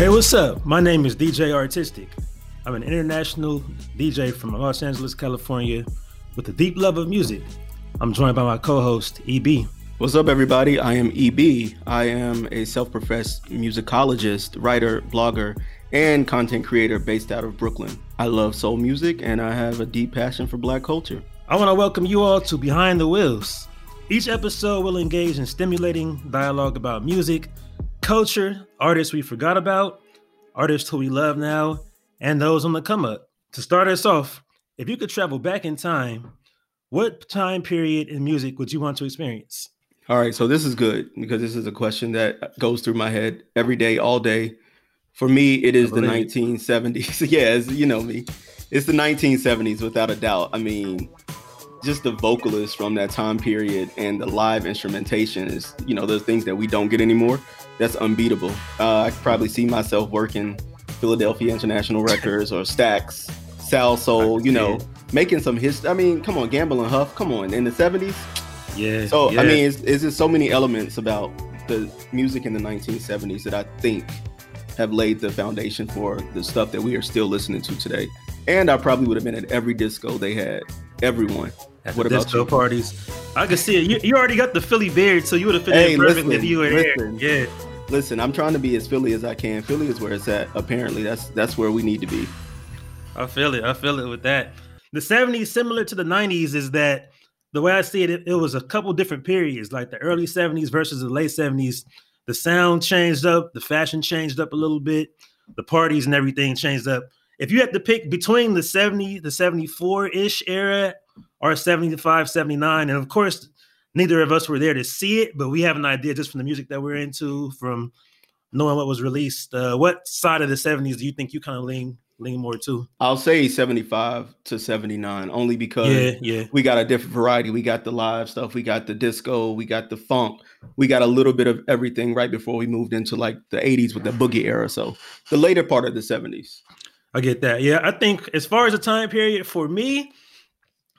Hey, what's up? My name is DJ R-Tistic. I'm an international DJ from Los Angeles, California, with a deep love of music. I'm joined by my co-host EB. What's up, everybody? I am EB. I am a self-professed musicologist, writer, blogger, and content creator based out of Brooklyn. I love soul music and I have a deep passion for black culture. I want to welcome you all to Behind the Wheels. Each episode will engage in stimulating dialogue about music, culture, artists we forgot about, artists who we love now, and those on the come up. To start us off, if you could travel back in time, what time period in music would you want to experience? All right, so this is good because this is a question that goes through my head every day, all day. For me, it is the 1970s. yeah, you know me. It's the 1970s without a doubt. I mean, just the vocalists from that time period and the live instrumentation is, you know, those things that we don't get anymore. That's unbeatable. Uh, I could probably see myself working Philadelphia International Records or Stax, Salsoul, you know, making some hits. I mean, come on, Gamble and Huff, come on, in the 70s. Yeah. So, yeah. I mean, it's, it's just so many elements about the music in the 1970s that I think have laid the foundation for the stuff that we are still listening to today. And I probably would have been at every disco they had. Everyone. At what the about disco you? parties. I can see it. You, you already got the Philly beard, so you would have fit Hey, in perfectly if you were listen. there. Yeah. Listen, I'm trying to be as Philly as I can. Philly is where it's at. Apparently, that's that's where we need to be. I feel it. I feel it with that. The 70s, similar to the 90s, is that the way I see it, it, it was a couple different periods, like the early 70s versus the late 70s. The sound changed up, the fashion changed up a little bit, the parties and everything changed up. If you had to pick between the 70, the 74-ish era or 75, 79, and of course, neither of us were there to see it, but we have an idea just from the music that we're into, from knowing what was released. Uh, what side of the 70s do you think you kind of lean lean more to? I'll say 75 to 79, only because Yeah, yeah. we got a different variety. We got the live stuff, we got the disco, we got the funk, we got a little bit of everything right before we moved into like the 80s with the boogie era. So the later part of the 70s. I get that. Yeah, I think as far as the time period for me,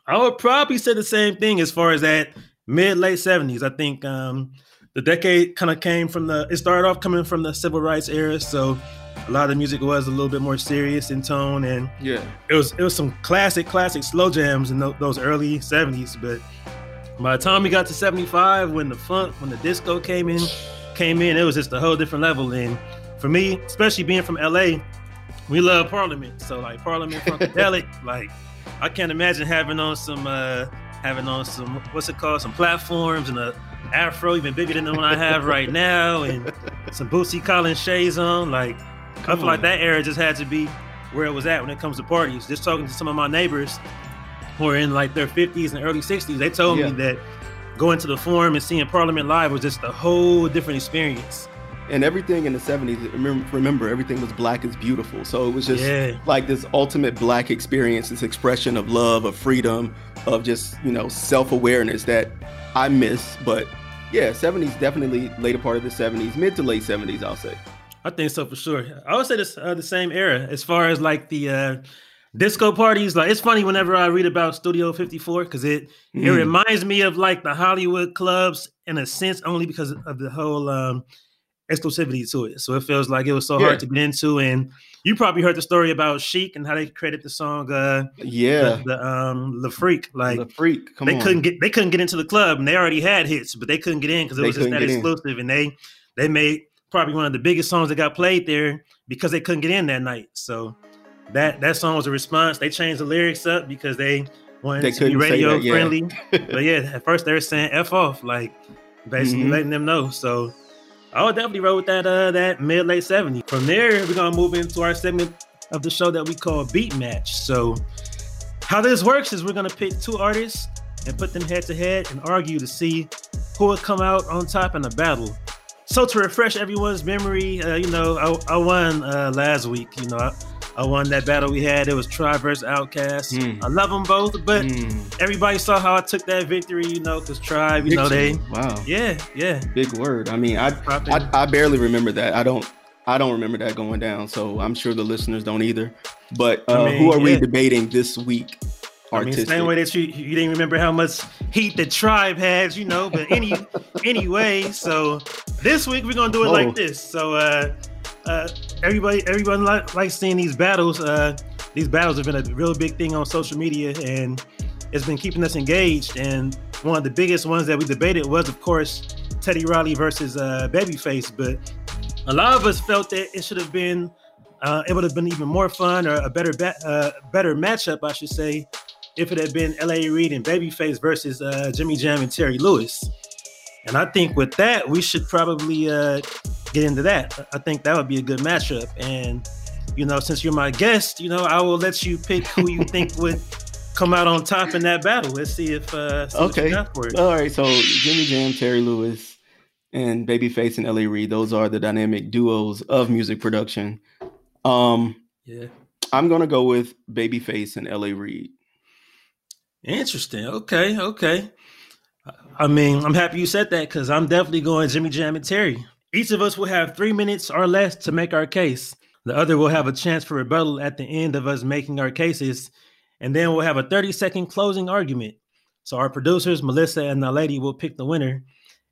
I would probably say the same thing as far as that mid late seventies. I think um, the decade kind of came from the. It started off coming from the civil rights era, so a lot of the music was a little bit more serious in tone, and Yeah. it was it was some classic classic slow jams in tho- those early seventies. But by the time we got to seventy five, when the funk, when the disco came in, came in, it was just a whole different level. And for me, especially being from LA, we love Parliament. So like Parliament Funkadelic, like I can't imagine having on some uh having on some what's it called, some platforms and a afro even bigger than the one I have right now, and some Bootsy Collins shades on. Like I Come feel like that era just had to be where it was at when it comes to parties. Just talking to some of my neighbors who are in like their 50s and early 60s, they told Yeah. me that going to the forum and seeing Parliament live was just a whole different experience. And everything in the 70s, remember, remember everything was black is beautiful. So it was just Yeah. like this ultimate black experience, this expression of love, of freedom, of just, you know, self awareness that I miss. But yeah, 70s definitely later part of the 70s, mid to late 70s, I'll say. I think so for sure. I would say this uh, the same era as far as like the uh, disco parties. Like it's funny whenever I read about Studio 54 because it it Mm. reminds me of like the Hollywood clubs in a sense only because of the whole um, exclusivity to it. So it feels like it was so Yeah. hard to get into. And you probably heard the story about Chic and how they created the song uh, Yeah. the, the um the Freak. Like the freak. Come they on. couldn't get they couldn't get into the club and they already had hits, but they couldn't get in because it They was just that get in. exclusive. And they they made probably one of the biggest songs that got played there because they couldn't get in that night. So that that song was a response. They changed the lyrics up because they wanted They to be radio that, yeah. friendly. but yeah, at first they were saying F off, like basically Mhm. letting them know. So I would definitely roll with that uh that mid late 70s. From there, we're gonna move into our segment of the show that we call Beat Match. So how this works is we're gonna pick two artists and put them head to head and argue to see who will come out on top in a battle. So to refresh everyone's memory, uh, you know, I, I won uh, last week. You know, I, I won that battle we had. It was Tribe versus OutKast. Hmm. I love them both, but Mm. everybody saw how I took that victory. You know, because Tribe, you know, they, Wow. yeah, yeah, Big word. I mean, I, I I barely remember that. I don't I don't remember that going down. So I'm sure the listeners don't either. But uh, I mean, who are we debating this week? I mean, R-Tistic. same way that you you didn't remember how much heat the tribe has, you know. But any anyway, so this week we're gonna do it Oh. like this. So uh, uh, everybody everybody like, likes seeing these battles. Uh, these battles have been a real big thing on social media, and it's been keeping us engaged. And one of the biggest ones that we debated was, of course, Teddy Riley versus uh, Babyface. But a lot of us felt that it should have been, uh, it would have been even more fun or a better, ba- uh, better matchup, I should say, if it had been L.A. Reid and Babyface versus uh, Jimmy Jam and Terry Lewis. And I think with that, we should probably uh, get into that. I think that would be a good matchup. And you know, since you're my guest, you know, I will let you pick who you think would come out on top in that battle. Let's see if uh, see okay. All right. So Jimmy Jam, Terry Lewis, and Babyface and L.A. Reid. Those are the dynamic duos of music production. Um, yeah. I'm gonna go with Babyface and L.A. Reid. Interesting. Okay. Okay. I mean, I'm happy you said that because I'm definitely going Jimmy Jam and Terry. Each of us will have three minutes or less to make our case. The other will have a chance for rebuttal at the end of us making our cases, and then we'll have a 30 second closing argument. So our producers, Melissa and the lady, will pick the winner.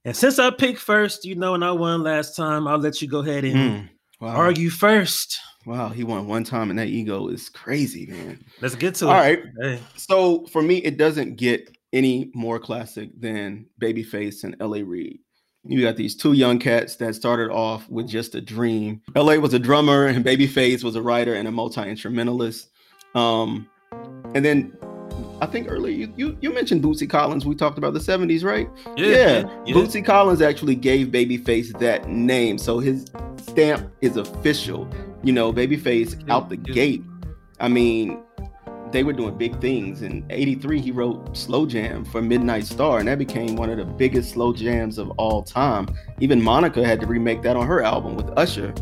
And since I picked first, you know, and I won last time, I'll let you go ahead and mm, wow. argue first. Wow, he won one time, and that ego is crazy, man. Let's get to All it. All right. Hey. So for me, it doesn't get any more classic than Babyface and L.A. Reid. You got these two young cats that started off with just a dream. LA was a drummer, and Babyface was a writer and a multi instrumentalist. Um, and then I think earlier you, you, you mentioned Bootsy Collins. We talked about the 70s, right? Yeah, yeah. yeah. Bootsy Collins actually gave Babyface that name. So his stamp is official. You know, Babyface yeah, out the yeah. gate. I mean, they were doing big things. In 83, he wrote Slow Jam for Midnight Star, and that became one of the biggest slow jams of all time. Even Monica had to remake that on her album with Usher.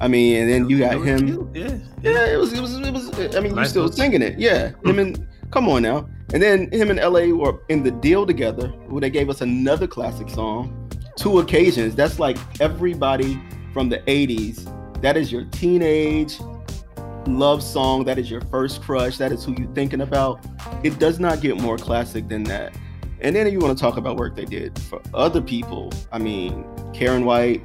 I mean, and then you got him. Yeah. Yeah, it was, it was, it was, I mean, nice you still singing it. Yeah. Him and, come on now. And then him and LA were in the Deele together where they gave us another classic song, two occasions. That's like everybody from the 80s. That is your teenage love song that is your first crush that is who you're thinking about it does not get more classic than that. And then you want to talk about work they did for other people. I mean Karyn White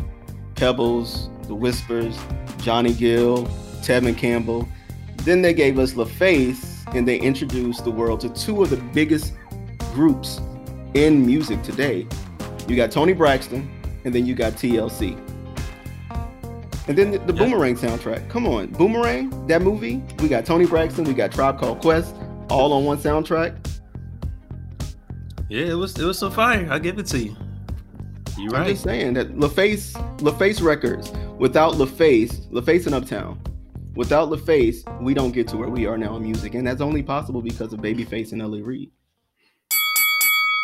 pebbles the whispers johnny gill tevin campbell. Then they gave us LaFace and they introduced the world to two of the biggest groups in music today. You got Toni Braxton and then you got tlc and then the, the yeah. Boomerang soundtrack. Come on, Boomerang, that movie. We got Toni Braxton, we got Tribe Called Quest, all on one soundtrack. Yeah, it was it was so fire. I'll give it to you. You right. I'm just saying that LaFace, LaFace Records, without LaFace, LaFace and Uptown, without LaFace, we don't get to where we are now in music, and that's only possible because of Babyface and L.A. Reid.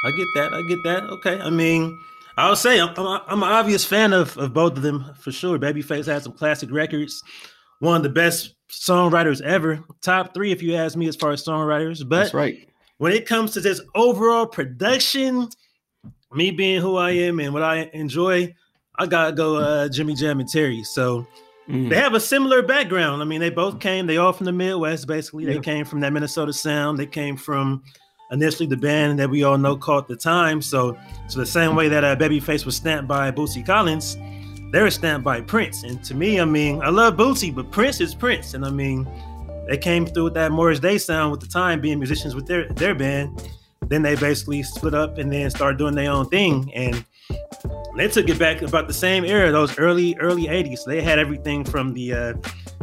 I get that. I get that. Okay. I mean, I'll say I'm, I'm, I'm, an obvious fan of, of both of them for sure. Babyface has some classic records, one of the best songwriters ever, top three if you ask me as far as songwriters. But That's right. when it comes to this overall production, me being who I am and what I enjoy, I gotta go uh, Jimmy Jam and Terry. So mm. they have a similar background. I mean, they both came. They all from the Midwest, basically. They came from that Minnesota sound. They came from initially the band that we all know called The Time. So, so the same way that uh, Babyface was stamped by Bootsy Collins, they were stamped by Prince. And to me, I mean, I love Bootsy, but Prince is Prince. And I mean, they came through with that Morris Day sound with The Time being musicians with their their band. Then they basically split up and then started doing their own thing. And they took it back about the same era, those early early '80s. They had everything from the uh,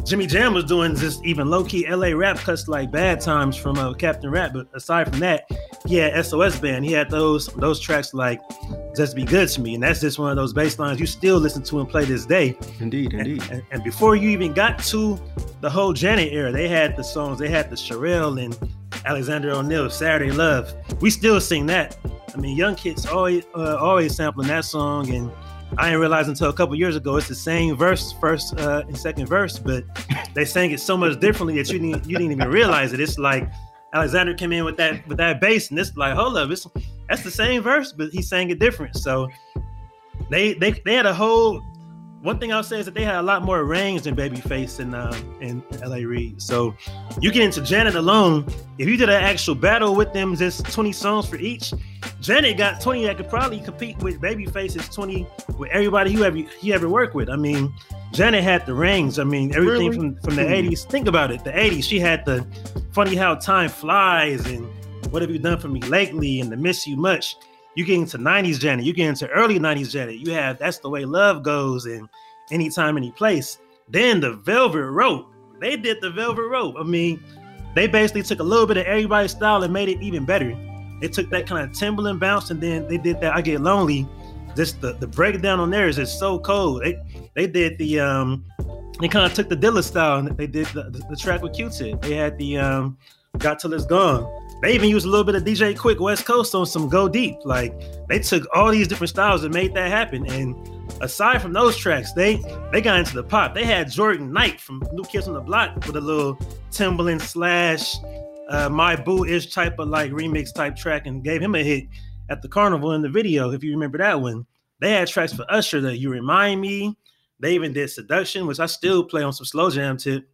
Jimmy Jam was doing just even low key LA rap cuts like Bad Times from uh, Captain Rap. But aside from that, he had SOS Band. He had those those tracks like Just Be Good to Me, and that's just one of those bass lines you still listen to and play this day. Indeed, indeed. And, and, and before you even got to the whole Janet era, they had the songs. They had the Cherrelle and Alexander O'Neal, Saturday Love. We still sing that. I mean, young kids always uh, always sampling that song, and I didn't realize until a couple years ago it's the same verse, first uh, and second verse, but they sang it so much differently that you didn't you didn't even realize it. It's like Alexander came in with that with that bass, and it's like, hold up, it's that's the same verse, but he sang it different. So they they they had a whole one thing I'll say is that they had a lot more range than Babyface and uh, and L.A. Reid. So you get into Janet alone. If you did an actual battle with them, just 20 songs for each. Janet got 20 that could probably compete with Babyface's 20 with everybody you ever he ever worked with. I mean, Janet had the rings. I mean, everything Really? from from the Hmm. '80s. Think about it. The '80s, she had the "Funny How Time Flies" and "What Have You Done for Me Lately" and the "Miss You Much." You get into '90s Janet. You get into early '90s Janet. You have "That's the Way Love Goes" and "Anytime, Any Place." Then the Velvet Rope. They did the Velvet Rope. I mean, they basically took a little bit of everybody's style and made it even better. They took that kind of Timbaland bounce and then they did that "I Get Lonely." Just the the breakdown on there is just so cold. They they did the um they kind of took the Dilla style and they did the, the, the track with Q-Tip. They had the um Got Till It's Gone. They even used a little bit of DJ Quik West Coast on some Go Deep. Like they took all these different styles and made that happen. And aside from those tracks, they they got into the pop. They had Jordan Knight from New Kids on the Block with a little Timbaland slash uh, My Boo ish type of like remix type track and gave him a hit at the carnival in the video, if you remember that one. They had tracks for Usher that You Remind Me. They even did Seduction, which I still play on some slow jam tip.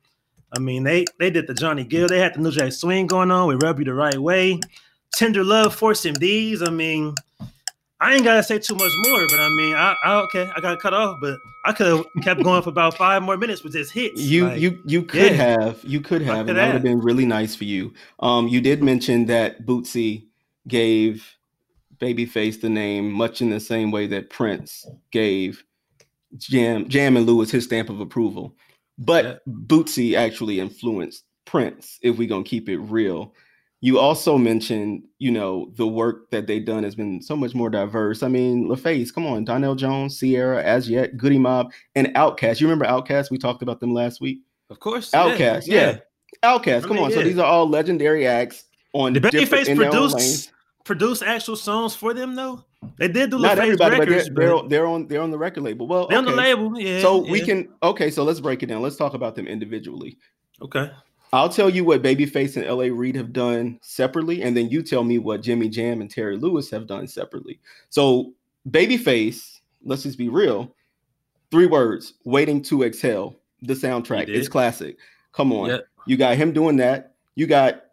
I mean, they they did the Johnny Gill. They had the New Jack Swing going on with Rub You the Right Way. Tender Love, Force MDs. I mean, I ain't gotta say too much more, but I mean, I, I okay, I got cut off, but I could have kept going for about five more minutes with just hits. You Like, you you could yeah. have you could have, could and that would have have. been really nice for you. Um, you did mention that Bootsy gave Babyface the name much in the same way that Prince gave Jam Jam and Lewis his stamp of approval. But Yeah. Bootsy actually influenced Prince, if we're gonna keep it real. You also mentioned, you know, the work that they've done has been so much more diverse. I mean, LaFace, come on, Donell Jones, Ciara, As Yet, Goodie Mob, and OutKast. You remember OutKast? We talked about them last week. of course, OutKast, yeah. Outkast, I come mean, on. So these are all legendary acts on the Babyface lanes. Produce actual songs for them though? They did do Not everybody, records, but they're, but they're they're on they're on the record label. Well, they're on the label. Yeah. So we can okay. So let's break it down. Let's talk about them individually. okay. I'll tell you what Babyface and L.A. Reid have done separately, and then you tell me what Jimmy Jam and Terry Lewis have done separately. So Babyface, let's just be real. Three words: waiting to exhale. The soundtrack. It's classic. Come on. Yeah. You got him doing that. You got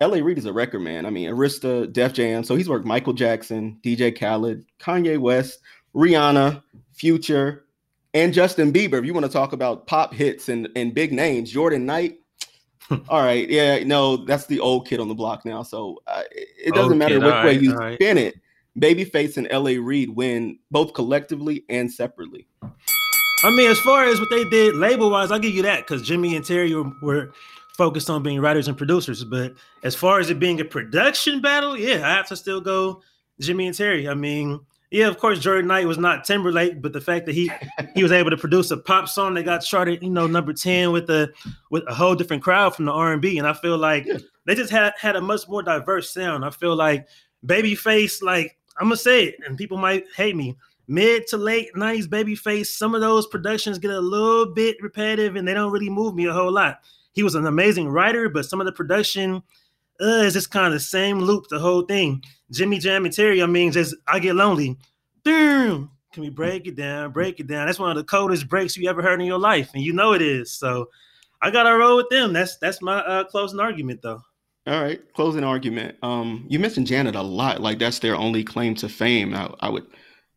L.A. Reid is a record man. I mean, Arista, Def Jam. So he's worked Michael Jackson, DJ Khaled, Kanye West, Rihanna, Future, and Justin Bieber. If you want to talk about pop hits and, and big names, Jordan Knight. all right, yeah, no, that's the old kid on the block now. So uh, it doesn't Old matter kid, which all way right, you all right. spin it. Babyface and L.A. Reid win both collectively and separately. I mean, as far as what they did label wise, I'll give you that because Jimmy and Terry were, were focused on being writers and producers. But as far as it being a production battle, yeah, I have to still go Jimmy and Terry. I mean, yeah, of course, Jordan Knight was not Timberlake, but the fact that he he was able to produce a pop song that got charted, you know, number ten with a with a whole different crowd from the R and B, and I feel like Yeah. they just had had a much more diverse sound. I feel like Babyface, like I'm gonna say it, and people might hate me mid to late 90s babyface some of those productions get a little bit repetitive and they don't really move me a whole lot he was an amazing writer but some of the production uh, is just kind of the same loop the whole thing. Jimmy jam and terry i mean just i get lonely. Boom. can we break it down break it down? That's one of the coldest breaks you ever heard in your life and you know it is. So i gotta roll with them. That's that's my uh, closing argument though. All right, closing argument. Um, you mentioned Janet a lot, like that's their only claim to fame. I, I would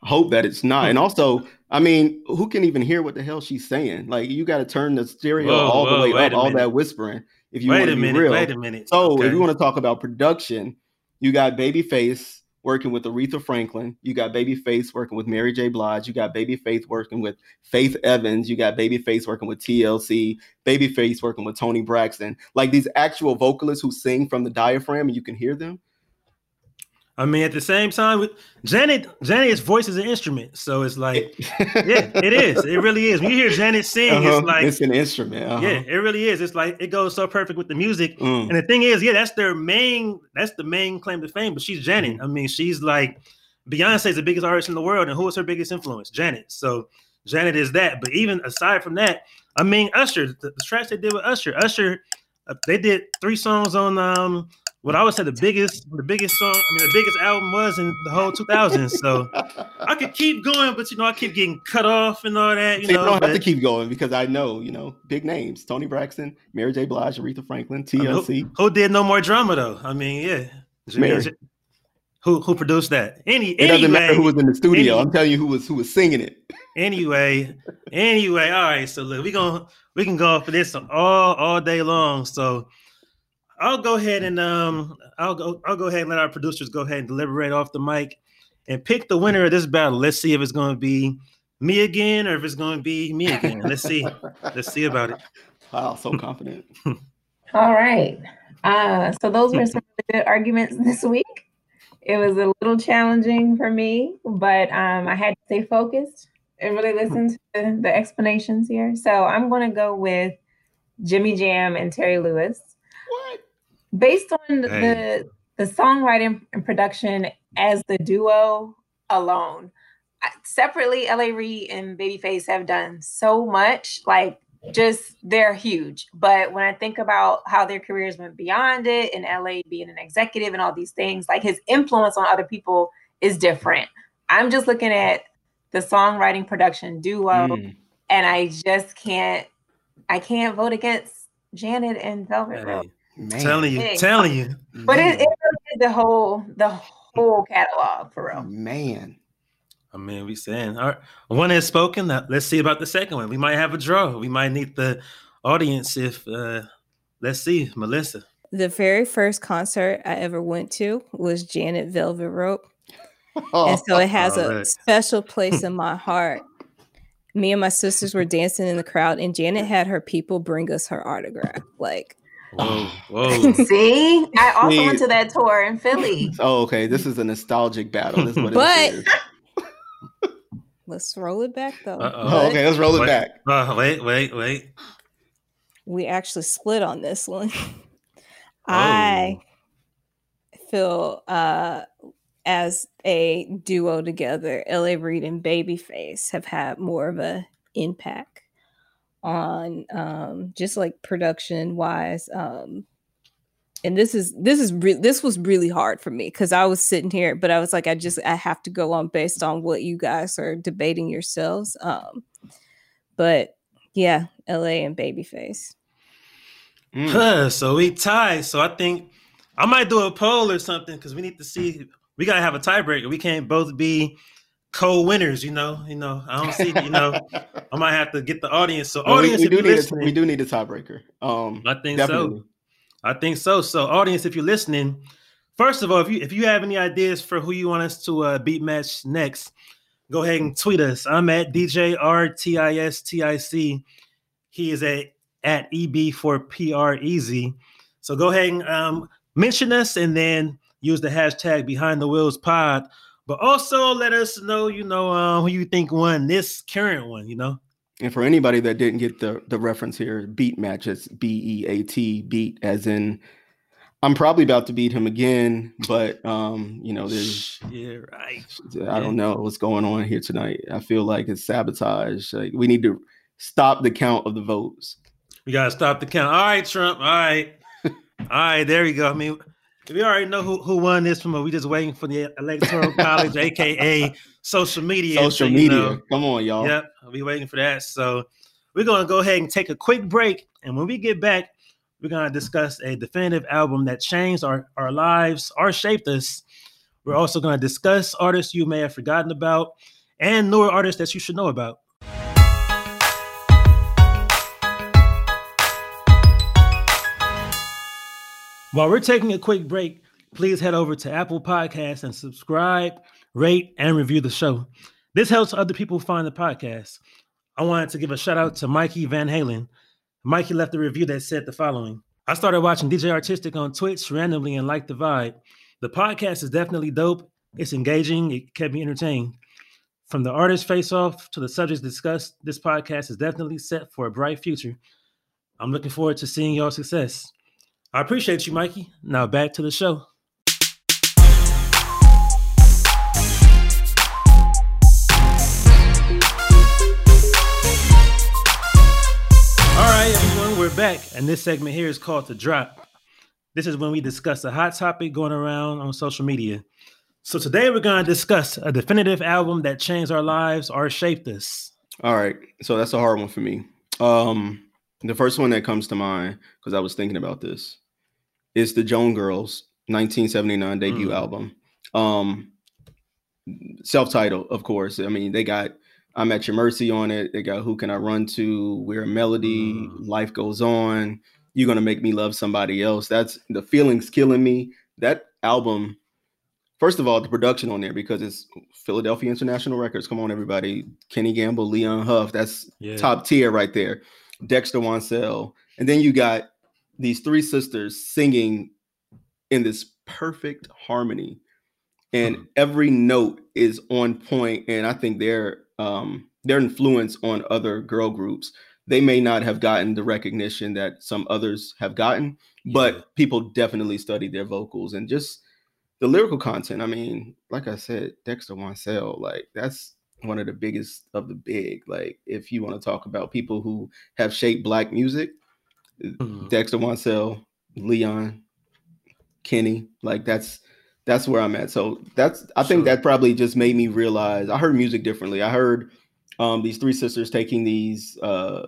hope that it's not. And also, I mean, who can even hear what the hell she's saying? Like, you got to turn the stereo Whoa, all whoa, the way up, all that whispering. If you wait want to be minute real. wait a minute So, Okay. if you want to talk about production, you got Babyface working with Aretha Franklin. You got Babyface working with Mary J. Blige. You got Babyface working with Faith Evans. You got Babyface working with TLC. Babyface working with Toni Braxton. Like these actual vocalists who sing from the diaphragm and you can hear them. I mean, at the same time, with Janet, Janet's voice is an instrument, so it's like, yeah, it is. It really is. When you hear Janet sing, Uh-huh. it's like, it's an instrument. uh-huh. yeah, it really is. It's like it goes so perfect with the music. Mm. And the thing is, yeah, that's their main, that's the main claim to fame. But she's Janet. I mean, she's like Beyonce's the biggest artist in the world, and who is her biggest influence? Janet. So Janet is that. But even aside from that, I mean, Usher, the, the tracks they did with Usher, Usher, uh, they did three songs on um what I would say the biggest, the biggest song. I mean, the biggest album was in the whole 2000s. So I could keep going, but you know, I keep getting cut off and all that. You know, I don't have to keep going because I know, you know, big names: Toni Braxton, Mary J. Blige, Aretha Franklin, I mean, TLC. who, who did no more drama though? I mean, yeah, Mary. Who who produced that? Any it doesn't matter who was in the studio. Any, I'm telling you who was who was singing it. Anyway, anyway, all right. So look, we gonna we can go for this all all day long. So I'll go ahead and um I'll go I'll go ahead and let our producers go ahead and deliberate off the mic and pick the winner of this battle. Let's see if it's gonna be me again or if it's gonna be me again. Let's see. Let's see about it. Wow, so confident. all right. Uh so those were some good arguments this week. It was a little challenging for me, but um I had to stay focused and really listen to the explanations here. So I'm gonna go with Jimmy Jam and Terry Lewis. What? Based on the the songwriting and production as the duo alone separately la reid and babyface have done so much like just they're huge but when i think about how their careers went beyond it and la being an executive and all these things like his influence on other people is different i'm just looking at the songwriting production duo mm. and i just can't i can't vote against janet and velvet hey. Man. Telling you, telling you. But it, it the whole the whole catalog for real. Man. I mean, we saying all right, one has spoken. Now let's see about the second one. We might have a draw. We might need the audience if uh let's see, Melissa. The very first concert I ever went to was Janet Velvet Rope. and so it has a special place in my heart. Me and my sisters were dancing in the crowd, and Janet had her people bring us her autograph. Like Whoa, whoa. See, I also See, went to that tour in Philly. Oh, okay. This is a nostalgic battle. This what but let's roll it back though. Oh, okay, let's roll it wait, back. Uh, wait, wait, wait. We actually split on this one. Oh. I feel uh as a duo together, LA Reid and Babyface have had more of a impact on um, just like production wise. Um, and this is this is re- this was really hard for me because I was sitting here, but I was like, I just I have to go on based on what you guys are debating yourselves. Um, but yeah, L.A. and Babyface. Mm. so we tie. So I think I might do a poll or something because we need to see. We gotta have a tiebreaker. We can't both be co-winners. You know, you know. I don't see. You know, I might have to get the audience. So, well, audience, we, we do need a, we do need a tiebreaker. Um, I think definitely. so. I think so. So, audience, if you're listening, first of all, if you if you have any ideas for who you want us to uh, beat match next, go ahead and tweet us. I'm at DJ RTISTIC. He is at at EB for PR Easy. So go ahead and um, mention us and then use the hashtag Behind the Wheels Pod but also let us know, you know, uh, who you think won this current one, you know. And for anybody that didn't get the the reference here, beat matches, B E A T, beat as in I'm probably about to beat him again, but um, you know, there's yeah, right. I don't know what's going on here tonight. I feel like it's sabotage. Like we need to stop the count of the votes. We gotta stop the count. All right, Trump. All right, all right. There you go. I mean, we already know who, who won this from. We just waiting for the electoral college, aka social media. Social so, media. Know, Come on, y'all. Yep, we waiting for that. So we're gonna go ahead and take a quick break, and when we get back, we're gonna discuss a definitive album that changed our, our lives, or shaped us. We're also gonna discuss artists you may have forgotten about, and newer artists that you should know about. While we're taking a quick break, please head over to Apple Podcasts and subscribe, rate, and review the show. This helps other people find the podcast. I wanted to give a shout out to Mikey Van Halen. Mikey left a review that said the following I started watching DJ R-Tistic on Twitch randomly and liked the vibe. The podcast is definitely dope. It's engaging, it kept me entertained. From the artist face off to the subjects discussed, this podcast is definitely set for a bright future. I'm looking forward to seeing your success. I appreciate you, Mikey. Now back to the show. All right, everyone, we're back, and this segment here is called The Drop. This is when we discuss a hot topic going around on social media. So today we're going to discuss a definitive album that changed our lives or shaped us. All right, so that's a hard one for me. Um, the first one that comes to mind because I was thinking about this is the Jones Girls 1979 debut mm. album. Um, self-titled, of course. I mean, they got I'm at Your Mercy on it. They got Who Can I Run To? We're a Melody, mm. Life Goes On. You're Gonna Make Me Love Somebody Else. That's the feelings killing me. That album, first of all, the production on there because it's Philadelphia International Records. Come on, everybody. Kenny Gamble, Leon Huff. That's yeah. top tier right there. Dexter Wansel. And then you got these three sisters singing in this perfect harmony. And mm. every note is on point. And I think they're um, their influence on other girl groups. They may not have gotten the recognition that some others have gotten, yeah. but people definitely study their vocals and just the lyrical content. I mean, like I said, Dexter Wansel, like that's one of the biggest of the big. Like, if you want to talk about people who have shaped black music, mm-hmm. Dexter Wansel, Leon, Kenny, like that's that's where I'm at. So that's I think that probably just made me realize I heard music differently. I heard um, these three sisters taking these uh,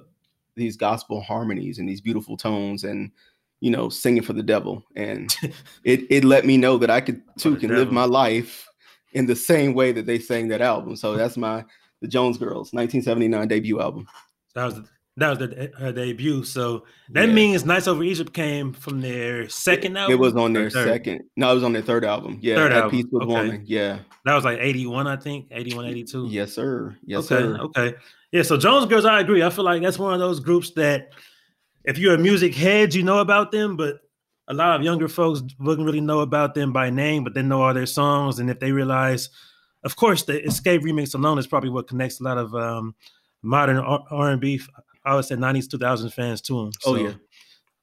these gospel harmonies and these beautiful tones and you know singing for the devil, and it it let me know that I could too can devil. live my life in the same way that they sang that album. So that's my the Jones Girls 1979 debut album. That was that was the, her debut. So that yeah. means Nights Over Egypt came from their second album. It was on their second. No, it was on their third album. Yeah, third album. Peace with okay. Woman. Yeah, that was like 81, I think. 81, 82. Yes, sir. Yes, okay. sir. Okay. Yeah. So Jones Girls, I agree. I feel like that's one of those groups that if you're a music head, you know about them, but a lot of younger folks wouldn't really know about them by name, but they know all their songs. And if they realize, of course, the Xscape remix alone is probably what connects a lot of um, modern R and B I would say 90s, 2000s fans to them. Oh, so oh yeah,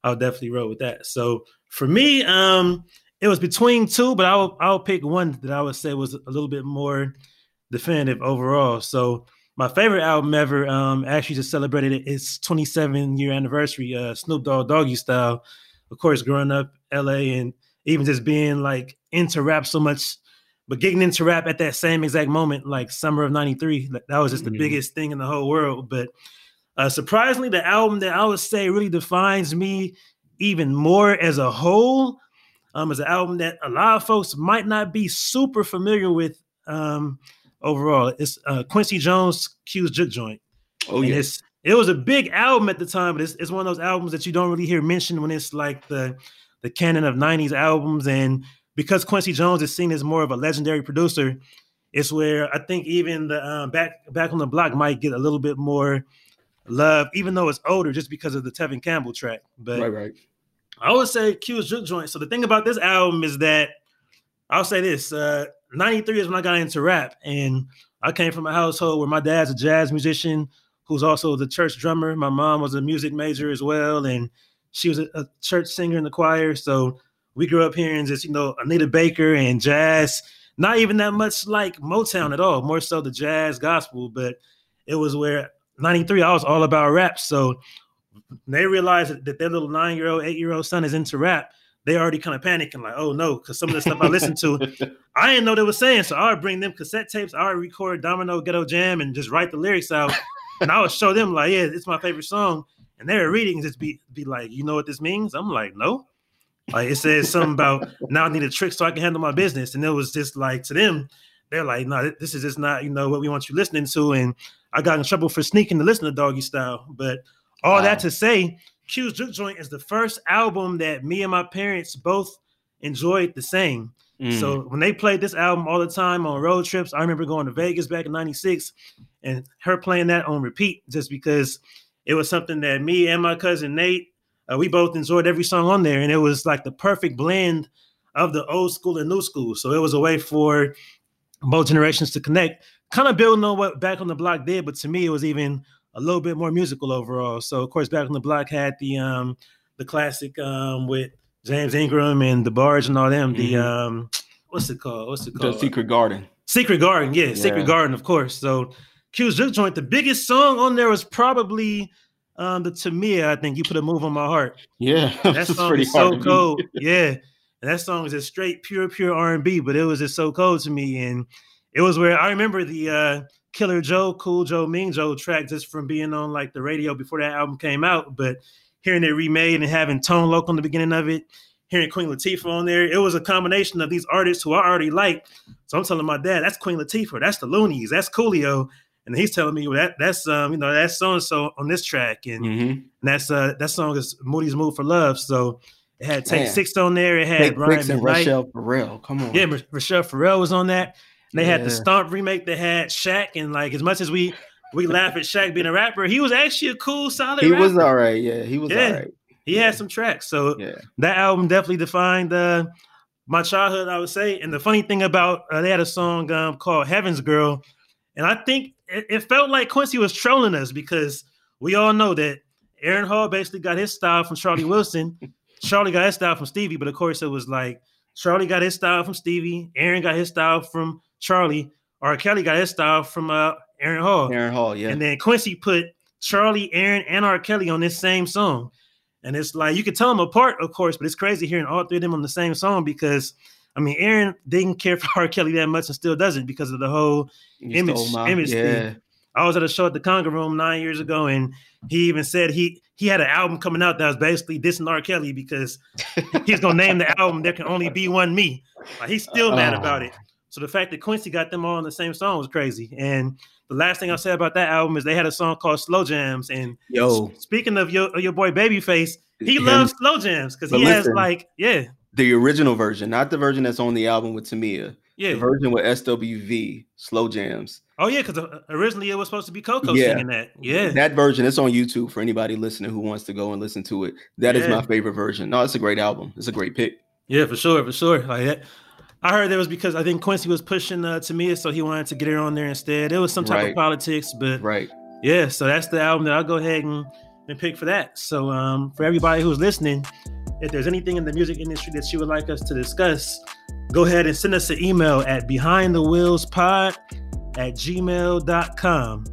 I'll definitely roll with that. So for me, um, it was between two, but I'll I'll pick one that I would say was a little bit more definitive overall. So my favorite album ever, um, actually just celebrated its 27 year anniversary. Uh, Snoop Dogg Doggy Style, of course, growing up LA and even just being like into rap so much, but getting into rap at that same exact moment, like summer of '93, that was just the mm-hmm. biggest thing in the whole world. But uh, surprisingly, the album that I would say really defines me even more as a whole um, is an album that a lot of folks might not be super familiar with um, overall. It's uh, Quincy Jones Q's Juke Joint. Oh, yeah. It was a big album at the time, but it's, it's one of those albums that you don't really hear mentioned when it's like the the canon of 90s albums. And because Quincy Jones is seen as more of a legendary producer, it's where I think even the um, back back on the block might get a little bit more love, even though it's older, just because of the Tevin Campbell track. But right, right. I would say Q's Juke Joint. So the thing about this album is that I'll say this: uh, '93 is when I got into rap, and I came from a household where my dad's a jazz musician who's also the church drummer. My mom was a music major as well, and she was a, a church singer in the choir. So we grew up hearing just you know Anita Baker and jazz. Not even that much like Motown at all, more so the jazz gospel, but it was where 93, I was all about rap. So they realized that their little nine year old, eight year old son is into rap. They already kind of panicking, like, oh no, because some of the stuff I listened to, I didn't know they were saying. So I would bring them cassette tapes, I would record Domino Ghetto Jam and just write the lyrics out. And I would show them, like, yeah, it's my favorite song. And they were reading, just be, be like, you know what this means? I'm like, no. Like it says something about now I need a trick so I can handle my business. And it was just like to them, they're like, no, this is just not, you know, what we want you listening to. And I got in trouble for sneaking to listen to Doggy Style. But all wow. that to say, Q's Juke Joint is the first album that me and my parents both enjoyed the same. Mm. So when they played this album all the time on road trips, I remember going to Vegas back in 96 and her playing that on repeat just because it was something that me and my cousin Nate, uh, we both enjoyed every song on there. And it was like the perfect blend of the old school and new school. So it was a way for both generations to connect kind of building on what Back on the Block did, but to me it was even a little bit more musical overall. So of course, Back on the Block had the um the classic um with James Ingram and the Barge and all them. Mm-hmm. The um what's it called? What's it called? The Secret Garden. Secret Garden, yeah, yeah. Secret Garden, of course. So Q's Juke Joint, the biggest song on there was probably um the Tamia. I think you put a move on my heart. Yeah, that song is so cold. yeah, and that song is just straight, pure, pure R and B. But it was just so cold to me, and it was where I remember the uh, Killer Joe, Cool Joe, Mean Joe track just from being on like the radio before that album came out. But hearing it remade and having Tone Loc on the beginning of it, hearing Queen Latifah on there. It was a combination of these artists who I already like. So I'm telling my dad, that's Queen Latifah, that's the Luniz, that's Coolio. And he's telling me well, that that's um, you know, that's so and so on this track. And, Mhm. and that's uh that song is Moody's Move for Love. So it had Take Man. Six on there, it had Take Ryan Six and McKnight. Rachelle Ferrell. Come on. Yeah, Rachelle Ferrell was on that. And they had the Yeah. Stomp remake that had Shaq. And like as much as we we laugh at Shaq being a rapper, he was actually a cool, solid he rapper. was all right. Yeah, he was Yeah. all right. he had some tracks. So Yeah. that album definitely defined uh, my childhood, I would say. And the funny thing about uh, they had a song um, called Heaven's Girl, and I think it, it felt like Quincy was trolling us because we all know that Aaron Hall basically got his style from Charlie Wilson. Charlie got his style from Stevie, but of course it was like Charlie got his style from Stevie, Aaron got his style from Charlie, R. Kelly got his style from uh, Aaron Hall. Aaron Hall. Yeah. And then Quincy put Charlie, Aaron, and R. Kelly on this same song. And it's like you could tell them apart, of course, but it's crazy hearing all three of them on the same song because I mean Aaron didn't care for R. Kelly that much and still doesn't because of the whole You image- my- image thing. I was at a show at the Conga Room nine years ago, and he even said he he had an album coming out that was basically dissing R. Kelly because he's gonna name the album "There Can Only Be One Me." Like, he's still mad oh. about it. Oh. So the fact that Quincy got them all on the same song was crazy. And the last thing I'll say about that album is they had a song called "Slow Jams." And Yo, speaking of your your boy Babyface, he him- loves slow jams because he But has like yeah the original version, not the version that's on the album with Tamia. yeah The version with SWV, slow jams. oh yeah because uh, originally it was supposed to be Coko Yeah. singing that yeah That version, it's on YouTube for anybody listening who wants to go and listen to it. That is Yeah. my favorite version. No, it's a great album. It's a great pick. Yeah, for sure, for sure. Like that. I heard that was because I think Quincy was pushing uh, Tamia, so he wanted to get her on there instead. It was some type Right. of politics, but Right. yeah. So that's the album that I'll go ahead and, and pick for that. So um, for everybody who's listening, if there's anything in the music industry that you would like us to discuss, go ahead and send us an email at behindthewheelspod at gmail.com.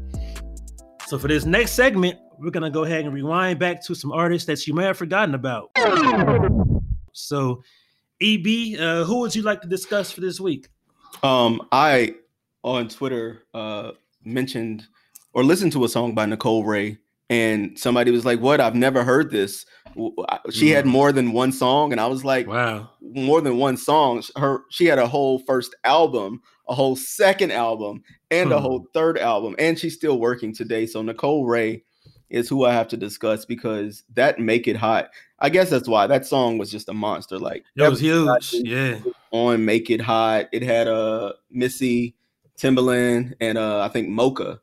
So for this next segment, we're gonna go ahead and rewind back to some artists that you may have forgotten about. So EB, uh, who would you like to discuss for this week? Um, I on Twitter uh mentioned or listened to a song by Nicole Wray, and somebody was like, "What? I've never heard this." She had Mm. more than one song, and I was like, Wow. more than one song. Her she had a whole first album, a whole second album, and a Hmm. whole third album, and she's still working today. So Nicole Wray is who I have to discuss because that "Make It Hot." I guess that's why that song was just a monster. Like It was huge. Yeah. on "Make It Hot." It had uh Missy, Timberland, and uh I think Mocha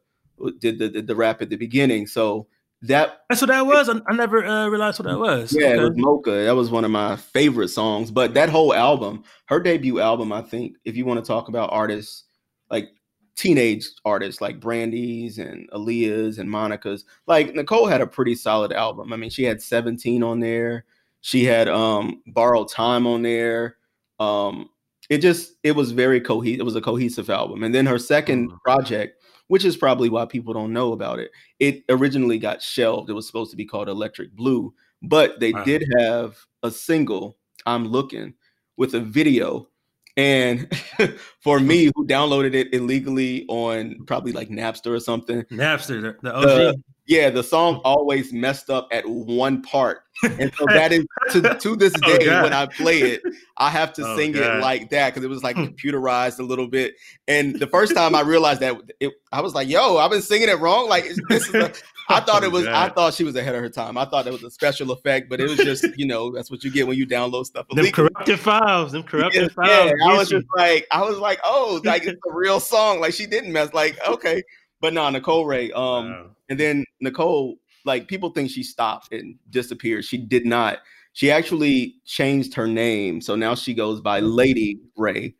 did the, the the rap at the beginning. So that That's what that was. I, I never uh, realized what that was. yeah, it was Okay. Mocha. That was one of my favorite songs. But that whole album, her debut album, I think, if you want to talk about artists like teenage artists like Brandy's and Aaliyah's and Monica's, like Nicole had a pretty solid album. I mean, she had 17 on there. She had um Borrowed Time on there. Um it just it was very cohesive. It was a cohesive album. And then her second Mhm. project, which is probably why people don't know about it, it originally got shelved. It was supposed to be called Electric Blue, but they Wow. did have a single, I'm Looking, with a video. And for me, who downloaded it illegally on probably like Napster or something, Napster, the, the OG. Uh, yeah, the song always messed up at one part. And so that is to, to this Oh, day God. when I play it, I have to Oh, sing God. it like that because it was like computerized a little bit. And the first time I realized that, it, I was like, "Yo, I've been singing it wrong." Like is- this is. A, I thought Oh, it was. I thought she was ahead of her time. I thought it was a special effect, but it was just you know that's what you get when you download stuff. Them illegally. corrupted files. Them corrupted Yeah, files. yeah, I was just like, I was like, oh, like it's a real song. Like she didn't mess. Like okay, but no, Nicole Wray. Um, Wow. and then Nicole, like people think she stopped and disappeared. She did not. She actually changed her name, so now she goes by Lady Wray.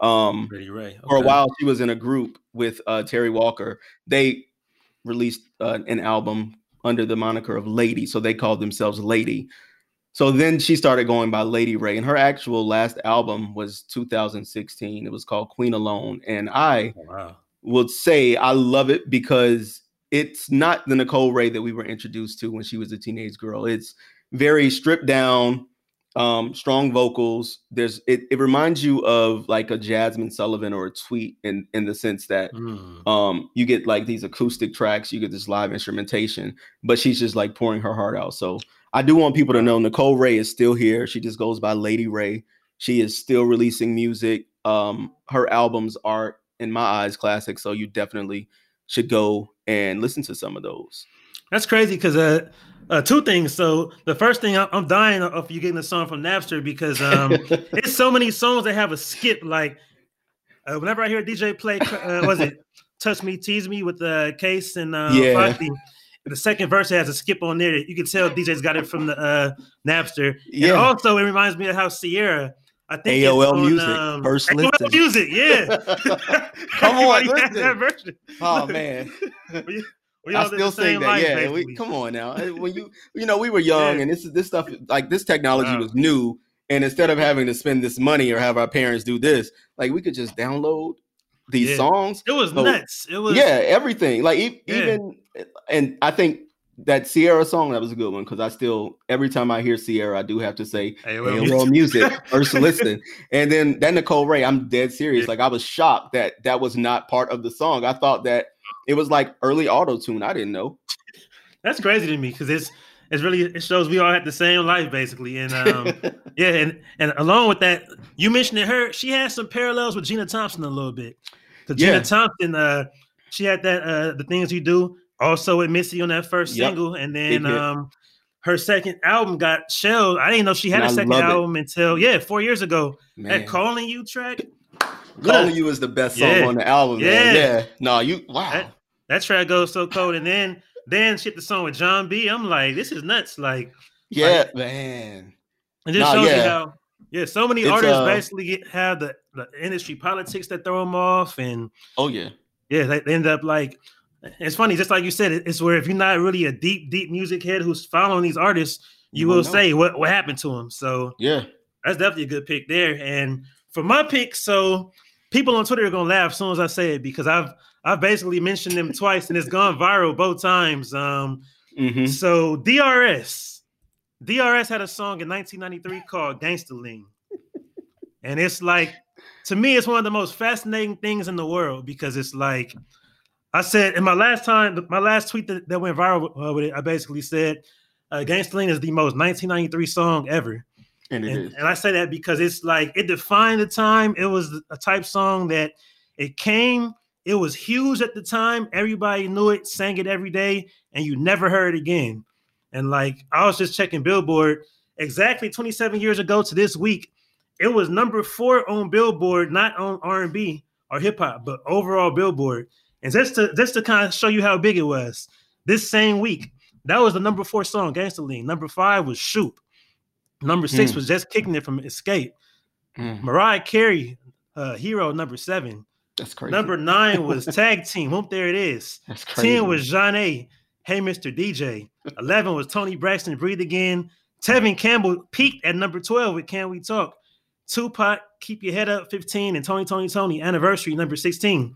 Um, Pretty Ray. for a while, she was in a group with uh, Terri Walker. They released uh, an album under the moniker of Lady, so they called themselves Lady. So then she started going by Lady Wray, and her actual last album was 2016. It was called Queen Alone, and I Oh, Wow. would say I love it because it's not the Nicole Wray that we were introduced to when she was a teenage girl. It's very stripped down, um, strong vocals. There's it, it reminds you of like a Jazmine Sullivan or a Tweet in in the sense that Mm. um you get like these acoustic tracks, you get this live instrumentation, but she's just like pouring her heart out. So I do want people to know Nicole Ray is still here. She just goes by Lady Wray. She is still releasing music. Um, her albums are, in my eyes, classic. So you definitely should go and listen to some of those. That's crazy because uh, uh, two things. So the first thing I'm dying of you getting the song from Napster because um, it's so many songs that have a skip. Like uh, whenever I hear DJ play, uh, was it "Touch Me, Tease Me" with the case and uh, yeah. the second verse has a skip on there. You can tell DJ's got it from the uh, Napster. Yeah. And also, it reminds me of how Ciara I think AOL on, Music, um, first AOL listen. Music, yeah. come on, that version. Oh man, we, we I still say that. Yeah, we, come on now. When you you know we were young, yeah. and this is this stuff like this technology wow. was new, and instead of having to spend this money or have our parents do this, like we could just download these yeah. songs. It was so, nuts. It was yeah, everything. Like e- yeah. even, and I think that Ciara song that was a good one because I still every time I hear Ciara, I do have to say hey, well, music first listen. And then that Nicole Wray, I'm dead serious. Like I was shocked that that was not part of the song. I thought that it was like early auto tune. I didn't know. That's crazy to me because it's it's really it shows we all had the same life basically. And um yeah, and and along with that, you mentioned her, she has some parallels with Gina Thompson a little bit. Because yeah. Gina Thompson, uh, she had that uh the things you do also with Missy on that first yep. single, and then um her second album got shelled. I didn't know she had and a second album it. until yeah, four years ago. Man. That "Calling You" track. "Calling You" is the best song yeah. on the album. Yeah, man. yeah. No, you wow. That, that, track goes so cold, and then then shit the song with Jon B. I'm like, this is nuts. Like, yeah, like, man. It just nah, shows yeah. you how yeah, so many it's, artists uh, basically get, have the, the industry politics that throw them off, and oh yeah, yeah, they, they end up like it's funny, just like you said, it's where if you're not really a deep, deep music head who's following these artists, you, you will know. say what, what happened to them. So yeah, that's definitely a good pick there. And for my pick, so people on Twitter are gonna laugh as soon as I say it because I've I've basically mentioned them twice and it's gone viral both times. Um, mm-hmm. so DRS, DRS had a song in 1993 called Gangsta Lean, and it's like to me, it's one of the most fascinating things in the world because it's like I said in my last time, my last tweet that, that went viral uh, with it, I basically said, uh, "Gangsta Lean" is the most 1993 song ever." And, and, and, I say that because it's like it defined the time. It was a type song that it came, it was huge at the time. Everybody knew it, sang it every day, and you never heard it again. And like I was just checking Billboard exactly 27 years ago to this week, it was number four on Billboard, not on R&B or hip hop, but overall Billboard. And just to just to kind of show you how big it was, this same week, that was the number four song, Gangsta Lean. Number five was Shoop. Number six mm. was just kicking it from Xscape. Mm. Mariah Carey, uh, Hero, number seven. That's crazy. Number nine was Tag Team. Whoop, there it is. That's crazy. Ten was Zhané. Hey, Mr. DJ. Eleven was Toni Braxton. Breathe Again. Tevin Campbell peaked at number twelve with Can We Talk. Tupac, Keep Your Head Up, 15, and Tony, Toni, Toné, Anniversary, number 16.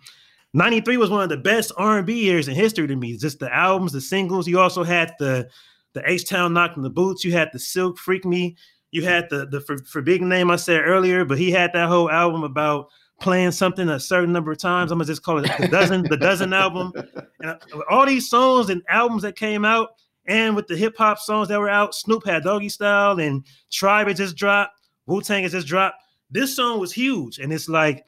93 was one of the best R&B years in history to me. Just the albums, the singles. You also had the the H Town knocking the boots. You had the Silk Freak Me. You had the the for, big name I said earlier, but he had that whole album about playing something a certain number of times. I'm gonna just call it the dozen, the dozen album. And uh, all these songs and albums that came out, and with the hip hop songs that were out, Snoop had Doggy Style and Tribe had just dropped, Wu Tang had just dropped. This song was huge, and it's like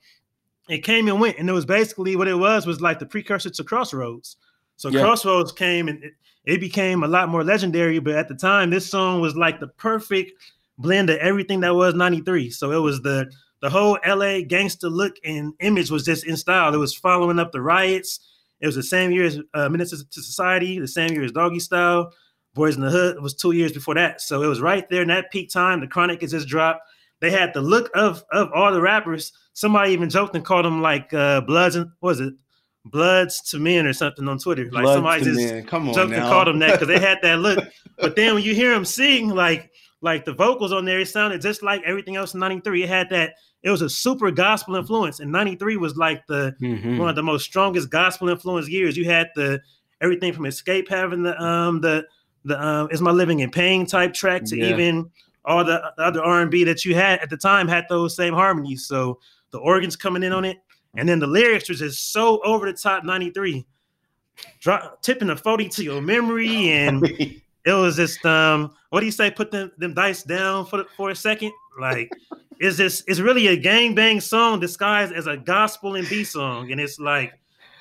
it came and went, and it was basically what it was was like the precursor to Crossroads. So yeah. Crossroads came and it, it, became a lot more legendary. But at the time, this song was like the perfect blend of everything that was '93. So it was the the whole LA gangster look and image was just in style. It was following up the riots. It was the same year as uh, Menace to Society, the same year as Doggy Style. Boys in the Hood It was two years before that. So it was right there in that peak time. The Chronic has just dropped. They had the look of of all the rappers somebody even joked and called them like uh, Bloods and was it Bloods to Men or something on Twitter. Like Bloods somebody just men. Come on joked now. and called them that because they had that look. but then when you hear them sing, like like the vocals on there, it sounded just like everything else in '93. It had that. It was a super gospel influence, and '93 was like the mm-hmm. one of the most strongest gospel influence years. You had the everything from Xscape having the um the the um is my living in pain type track to yeah. even all the other R and B that you had at the time had those same harmonies. So the organs coming in on it, and then the lyrics was just so over the top 93. Drop tipping a 40 to your memory and it was just um, what do you say? Put them them dice down for for a second. Like, is this it's really a gang bang song disguised as a gospel and B song, and it's like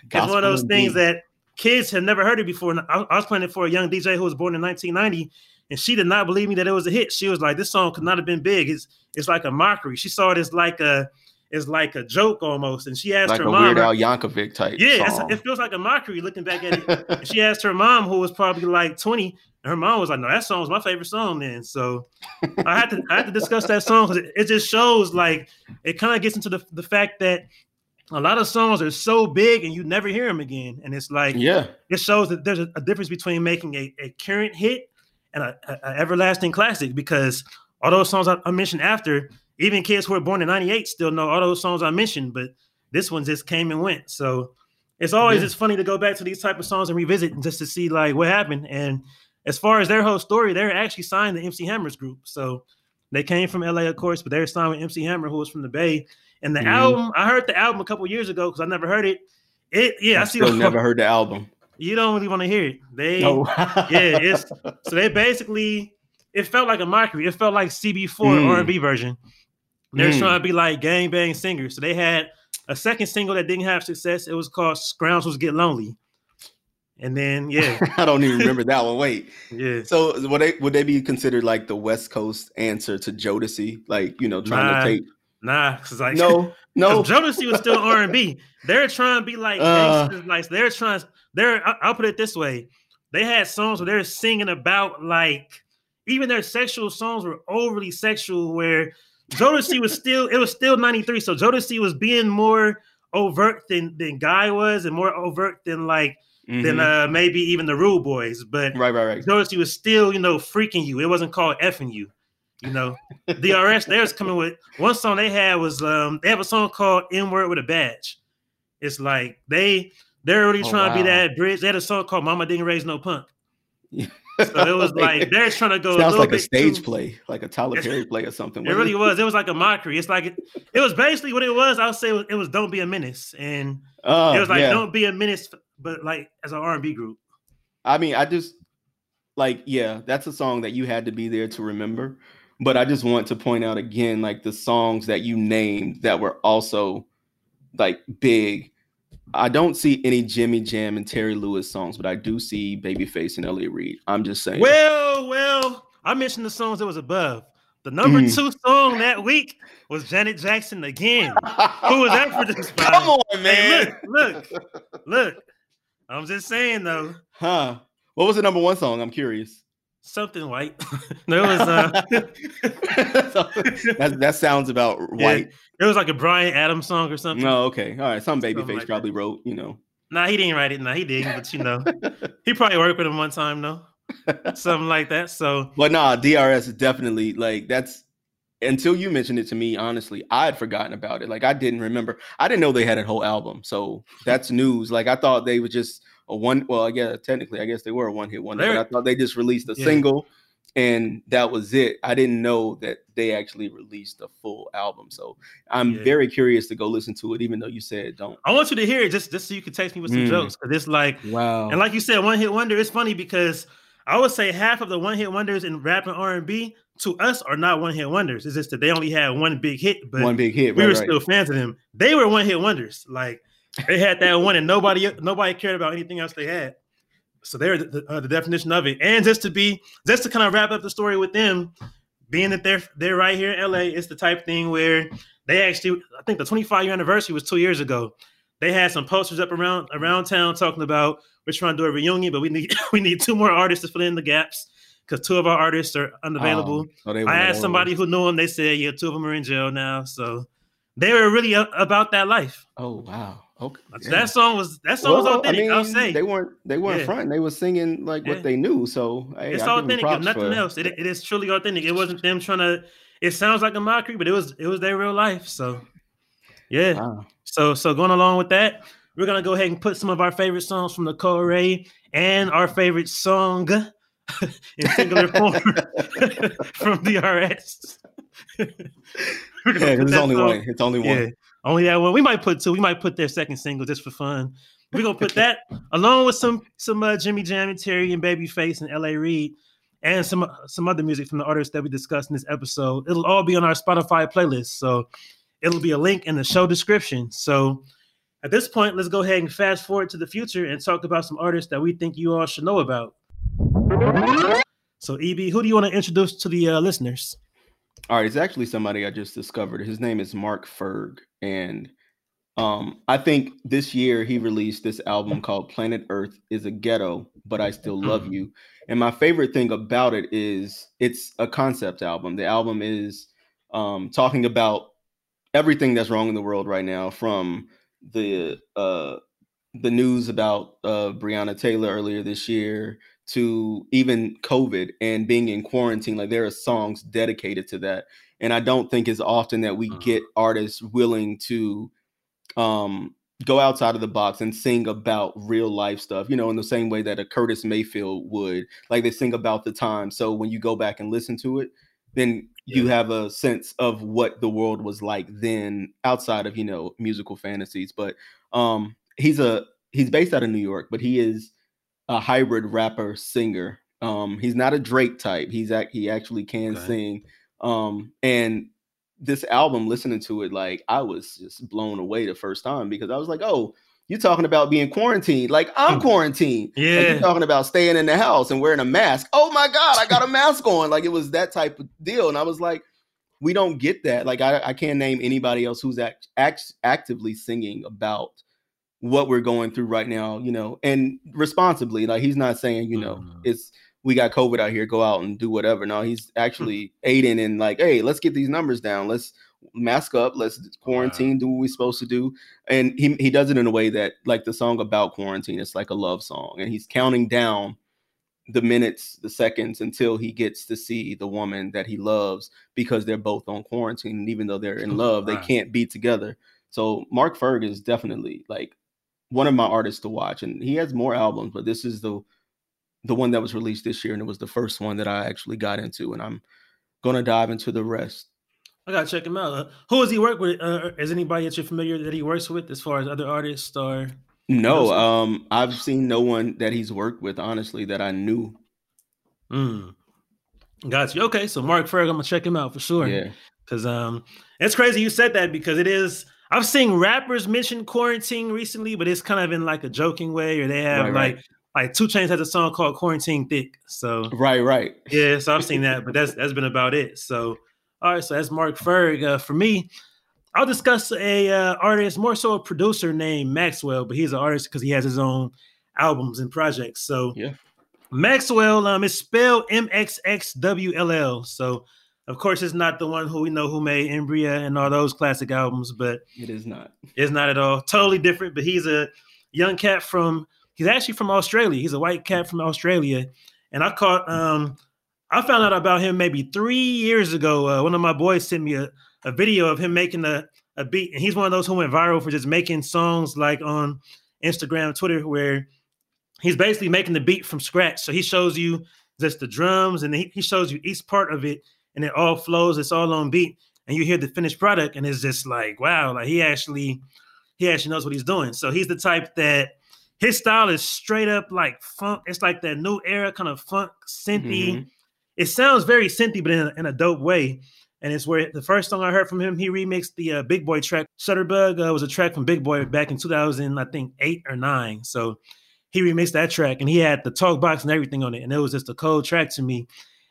it's one of those things B. that kids have never heard it before. And I, I was playing it for a young DJ who was born in 1990, and she did not believe me that it was a hit. She was like, "This song could not have been big. It's it's like a mockery." She saw it as like a is like a joke almost. And she asked like her a mom, Weird Al Yankovic type. Yeah, it feels like a mockery looking back at it. she asked her mom, who was probably like 20, and her mom was like, "No, that song was my favorite song." Then, so I had to I had to discuss that song because it, it, just shows like it kind of gets into the the fact that a lot of songs are so big and you never hear them again, and it's like yeah, it shows that there's a, a difference between making a, a current hit and a, a, everlasting classic because all those songs I, I mentioned after even kids who were born in 98 still know all those songs I mentioned, but this one just came and went. So it's always yeah. it's funny to go back to these type of songs and revisit just to see like what happened. And as far as their whole story, they're actually signed to MC Hammer's group. So they came from LA, of course, but they're signed with MC Hammer, who was from the Bay. And the mm-hmm. album, I heard the album a couple years ago because I never heard it. It yeah, I, I see. Still never heard the album. You don't really want to hear it. They no. yeah, it's so they basically it felt like a mockery. It felt like CB4 mm. R&B version. They're mm. trying to be like gang bang singers. So they had a second single that didn't have success. It was called Scoundrels Get Lonely. And then yeah. I don't even remember that one. Wait. Yeah. So would they would they be considered like the West Coast answer to Jodeci? Like, you know, trying nah, to take Nah, because like no, no, Jodeci was still R and B. They're trying to be like uh, like they're trying. They're I'll put it this way: they had songs where they're singing about like even their sexual songs were overly sexual, where Jodeci was still it was still 93. So Jodeci was being more overt than than Guy was and more overt than like mm-hmm. than uh maybe even the Rude Boys. But right, right, right. Jodeci was still, you know, freaking you. It wasn't called effing you. You know, DRS there's coming with one song they had was um they have a song called N Word with a Badge. It's like they they're really oh, trying wow. to be that bridge. They had a song called Mama Didn't Raise No Punk. So it was like they're trying to go. Sounds a like a stage too, play, like a Tyler Perry play or something. It really it? was. It was like a mockery. It's like it, it was basically what it was. I would say it was, it was "Don't Be a Menace," and uh, it was like yeah. "Don't Be a Menace," but like as an R and B group. I mean, I just like yeah, that's a song that you had to be there to remember. But I just want to point out again, like the songs that you named that were also like big I don't see any Jimmy Jam and Terry Lewis songs, but I do see Babyface and L.A. Reid. I'm just saying. Well, well, I mentioned the songs that was above. The number mm. two song that week was Janet Jackson again. Who was that for this? Come on, man. Hey, look, look, look. I'm just saying though. Huh. What was the number one song? I'm curious. Something white. no, it was uh that, that sounds about white. Yeah, it was like a Bryan Adams song or something. No, okay. All right. Some Babyface like probably that. wrote, you know. Nah, he didn't write it. Nah, he didn't, but you know, he probably worked with him one time though. Something like that. So but nah, DRS is definitely like that's until you mentioned it to me, honestly, I had forgotten about it. Like I didn't remember. I didn't know they had a whole album. So that's news. Like I thought they were just a one. Well, I guess technically, I guess they were a one hit wonder. But I thought they just released a yeah. single, and that was it. I didn't know that they actually released a full album. So I'm yeah. very curious to go listen to it, even though you said don't. I want you to hear it just just so you can text me with some mm. jokes because it's like wow. And like you said, one hit wonder. It's funny because I would say half of the one hit wonders in rap and R and B to us are not one hit wonders. It's just that they only had one big hit, but one big hit. We right, were right. still fans of them. They were one hit wonders. Like they had that one, and nobody nobody cared about anything else they had. So they're the, uh, the definition of it. And just to be just to kind of wrap up the story with them, being that they're they're right here in LA, it's the type thing where they actually I think the 25 year anniversary was two years ago. They had some posters up around around town talking about we're trying to do a reunion, but we need we need two more artists to fill in the gaps because two of our artists are unavailable. Oh, I asked somebody who knew them. They said, yeah, two of them are in jail now. So they were really a- about that life. Oh wow. Okay. That song was that song well, was authentic. I mean, I'll say they weren't they weren't yeah. front. They were singing like yeah. what they knew. So hey, it's authentic. If nothing for... else, it, it is truly authentic. It wasn't them trying to. It sounds like a mockery, but it was it was their real life. So yeah. Wow. So so going along with that, we're gonna go ahead and put some of our favorite songs from the Wray and our favorite song in singular form from DRS. yeah, it's only song. one. It's only one. Only that one. We might put two. We might put their second single just for fun. We're gonna put that along with some some uh, Jimmy Jam and Terry and Babyface and L.A. Reid. and some some other music from the artists that we discussed in this episode. It'll all be on our Spotify playlist. So it'll be a link in the show description. So at this point, let's go ahead and fast forward to the future and talk about some artists that we think you all should know about. So, EB, who do you want to introduce to the uh, listeners? All right, it's actually somebody I just discovered. His name is Mark Ferg, and um, I think this year he released this album called Planet Earth is a Ghetto, but I Still Love mm. You. And my favorite thing about it is it's a concept album. The album is um, talking about everything that's wrong in the world right now, from the uh, the news about uh, Breonna Taylor earlier this year to even COVID and being in quarantine. Like there are songs dedicated to that, and I don't think it's often that we get mm-hmm. artists willing to um, go outside of the box and sing about real life stuff. You know, in the same way that a Curtis Mayfield would, like they sing about the time. So when you go back and listen to it, then yeah. you have a sense of what the world was like then outside of you know musical fantasies but um he's a he's based out of new york but he is a hybrid rapper singer. Um, he's not a Drake type. He's act he actually can okay. sing. Um, and this album, listening to it, like I was just blown away the first time because I was like, oh, you're talking about being quarantined. Like I'm hmm. quarantined. Yeah. Like, you're talking about staying in the house and wearing a mask. Oh my God, I got a mask on. Like it was that type of deal. And I was like, we don't get that. Like I, I can't name anybody else who's act, act, actively singing about what we're going through right now, you know, and responsibly. Like he's not saying, you know, mm. it's we got COVID out here, go out and do whatever. No, he's actually aiding in like, hey, let's get these numbers down. Let's mask up, let's quarantine, wow. do what we're supposed to do. And he he does it in a way that like the song about quarantine, it's like a love song. And he's counting down the minutes, the seconds until he gets to see the woman that he loves because they're both on quarantine. And even though they're in love, they can't be together. So Mark Ferg is definitely like one of my artists to watch, and he has more albums, but this is the the one that was released this year, and it was the first one that I actually got into, and I'm gonna dive into the rest. I gotta check him out. Uh, who does he work with? Uh, is anybody that you're familiar that he works with, as far as other artists or? No, um, I've seen no one that he's worked with, honestly, that I knew. Mm. Got you. Okay, so Mark Ferg, I'm gonna check him out for sure. Yeah, because um, it's crazy you said that because it is I've seen rappers mention quarantine recently, but it's kind of in like a joking way, or they have right, like right. like 2 Chainz has a song called Quarantine Thick. So right, right. Yeah, so I've seen that, but that's that's been about it. So all right, so that's Mark Ferg. Uh, for me, I'll discuss a uh, artist, more so a producer named Maxwell, but he's an artist because he has his own albums and projects. So yeah. Maxwell, um, is spelled M X X W L L. So of course, it's not the one who we know who made Embrya and all those classic albums, but it is not. It's not at all. Totally different. But he's a young cat from. He's actually from Australia. He's a white cat from Australia, and I caught. Um, I found out about him maybe three years ago. Uh, one of my boys sent me a, a video of him making a, a beat, and he's one of those who went viral for just making songs like on Instagram, Twitter, where he's basically making the beat from scratch. So he shows you just the drums, and he, he shows you each part of it and it all flows. It's all on beat, and you hear the finished product, and it's just like wow, like he actually he actually knows what he's doing. So he's the type that his style is straight up like funk. It's like that new era kind of funk synthy. Mm-hmm. It sounds very synthy, but in a, in a dope way. And it's where the first song I heard from him, he remixed the uh, Big Boi track. Shutterbug uh, was a track from Big Boi back in 2000, I think eight or nine. So he remixed that track, and he had the talk box and everything on it, and it was just a cold track to me.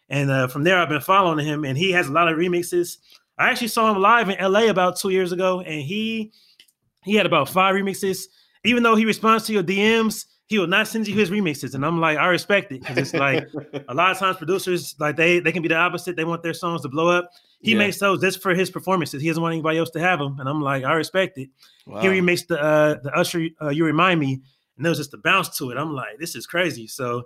And uh, from there, I've been following him, and he has a lot of remixes. I actually saw him live in LA about two years ago, and he he had about five remixes. Even though he responds to your DMs, he will not send you his remixes, and I'm like, I respect it because it's like a lot of times producers like they they can be the opposite. They want their songs to blow up. He yeah. makes those just for his performances. He doesn't want anybody else to have them, and I'm like, I respect it. Wow. He remixed the uh, the Usher uh, "You Remind Me," and there was just a bounce to it. I'm like, this is crazy. So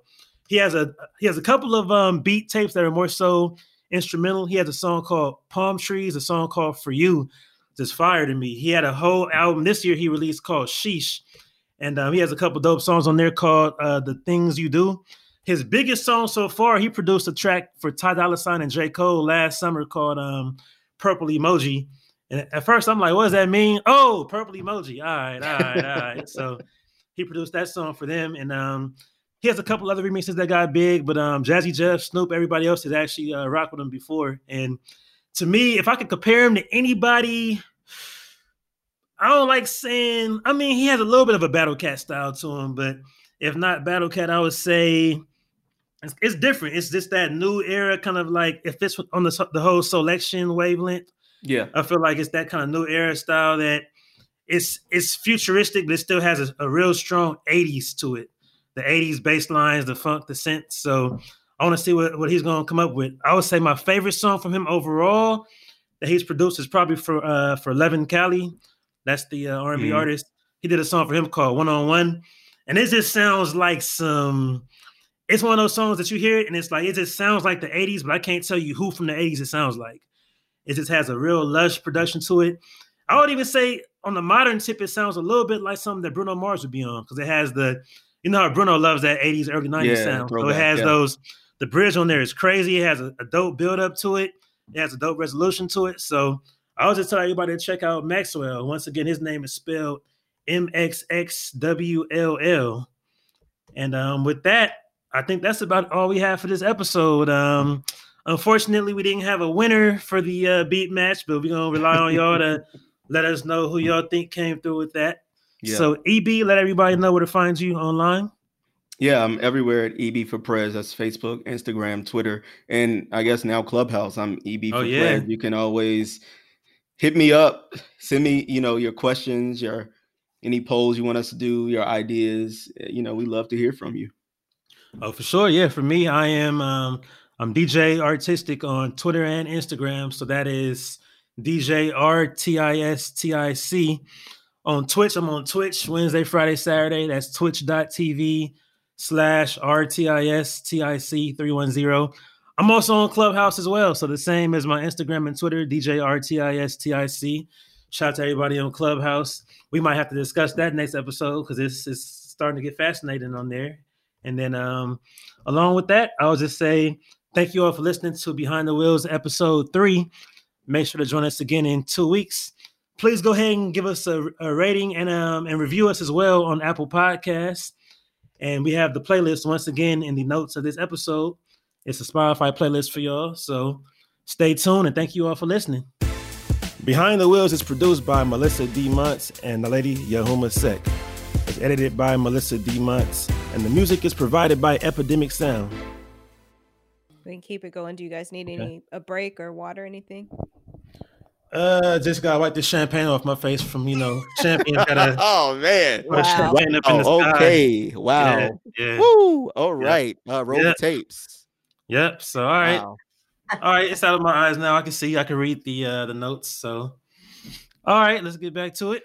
he has a he has a couple of um, beat tapes that are more so instrumental. He has a song called Palm Trees, a song called For You, just fire to me. He had a whole album this year he released called Sheesh, and um, he has a couple dope songs on there called uh, The Things You Do. His biggest song so far, he produced a track for Ty Dolla Sign and J. Cole last summer called um, Purple Emoji. And at first, I'm like, what does that mean? Oh, purple emoji. All right, all right, all right. So he produced that song for them. And um, he has a couple other remixes that got big, but um, Jazzy Jeff, Snoop, everybody else has actually uh, rocked with him before. And to me, if I could compare him to anybody, I don't like saying. I mean, he has a little bit of a Battle Cat style to him, but if not Battle Cat, I would say it's, it's different. It's just that new era, kind of like if it's on the the whole Soulection wavelength. Yeah, I feel like it's that kind of new era style that it's it's futuristic, but it still has a, a real strong '80s to it. The '80s bass lines, the funk, the synth. So I want to see what, what he's going to come up with. I would say my favorite song from him overall that he's produced is probably for uh for Leven Kali. That's the uh, R&B mm. artist. He did a song for him called One on One, and it just sounds like some. It's one of those songs that you hear it and it's like it just sounds like the '80s, but I can't tell you who from the '80s it sounds like. It just has a real lush production to it. I would even say on the modern tip, it sounds a little bit like something that Bruno Mars would be on because it has the, you know how Bruno loves that 80s, early 90s yeah, sound. So it has yeah. those, the bridge on there is crazy. It has a, a dope build up to it. It has a dope resolution to it. So I was just telling everybody to check out Maxwell. Once again, his name is spelled M X X W L L. And um, with that, I think that's about all we have for this episode. Um, unfortunately, we didn't have a winner for the uh, beat match, but we're gonna rely on y'all to let us know who y'all think came through with that. Yeah. So EB, let everybody know where to find you online. Yeah, I'm everywhere at EB for Prez. That's Facebook, Instagram, Twitter, and I guess now Clubhouse. I'm EB oh, for oh, yeah. Prez. You can always hit me up, send me, you know, your questions, your any polls you want us to do, your ideas. You know, we love to hear from you. Oh, for sure. Yeah, for me, I am um I'm DJ R-Tistic on Twitter and Instagram. So that is DJ R T I S T I C. On Twitch, I'm on Twitch Wednesday, Friday, Saturday. That's twitch.tv slash RTISTIC 310. I'm also on Clubhouse as well. So the same as my Instagram and Twitter, DJ RTISTIC. Shout out to everybody on Clubhouse. We might have to discuss that next episode because it's, it's starting to get fascinating on there. And then um, along with that, I'll just say thank you all for listening to Behind the Wheels episode three. Make sure to join us again in two weeks. Please go ahead and give us a, a rating and um, and review us as well on Apple Podcasts. And we have the playlist once again in the notes of this episode. It's a Spotify playlist for y'all. So stay tuned and thank you all for listening. Behind the Wheels is produced by Melissa D. Montz and the lady Yahuma Sek. It's edited by Melissa D. Montz, and the music is provided by Epidemic Sound. We can keep it going. Do you guys need okay. any a break or water, anything? Uh, just gotta wipe the champagne off my face from you know champion. Gotta, oh man! Wow. Oh, okay. Wow. Yeah, yeah. Woo. All right. Yeah. Uh, roll yep. the tapes. Yep. So all right. Wow. All right. It's out of my eyes now. I can see. I can read the uh the notes. So, all right. Let's get back to it.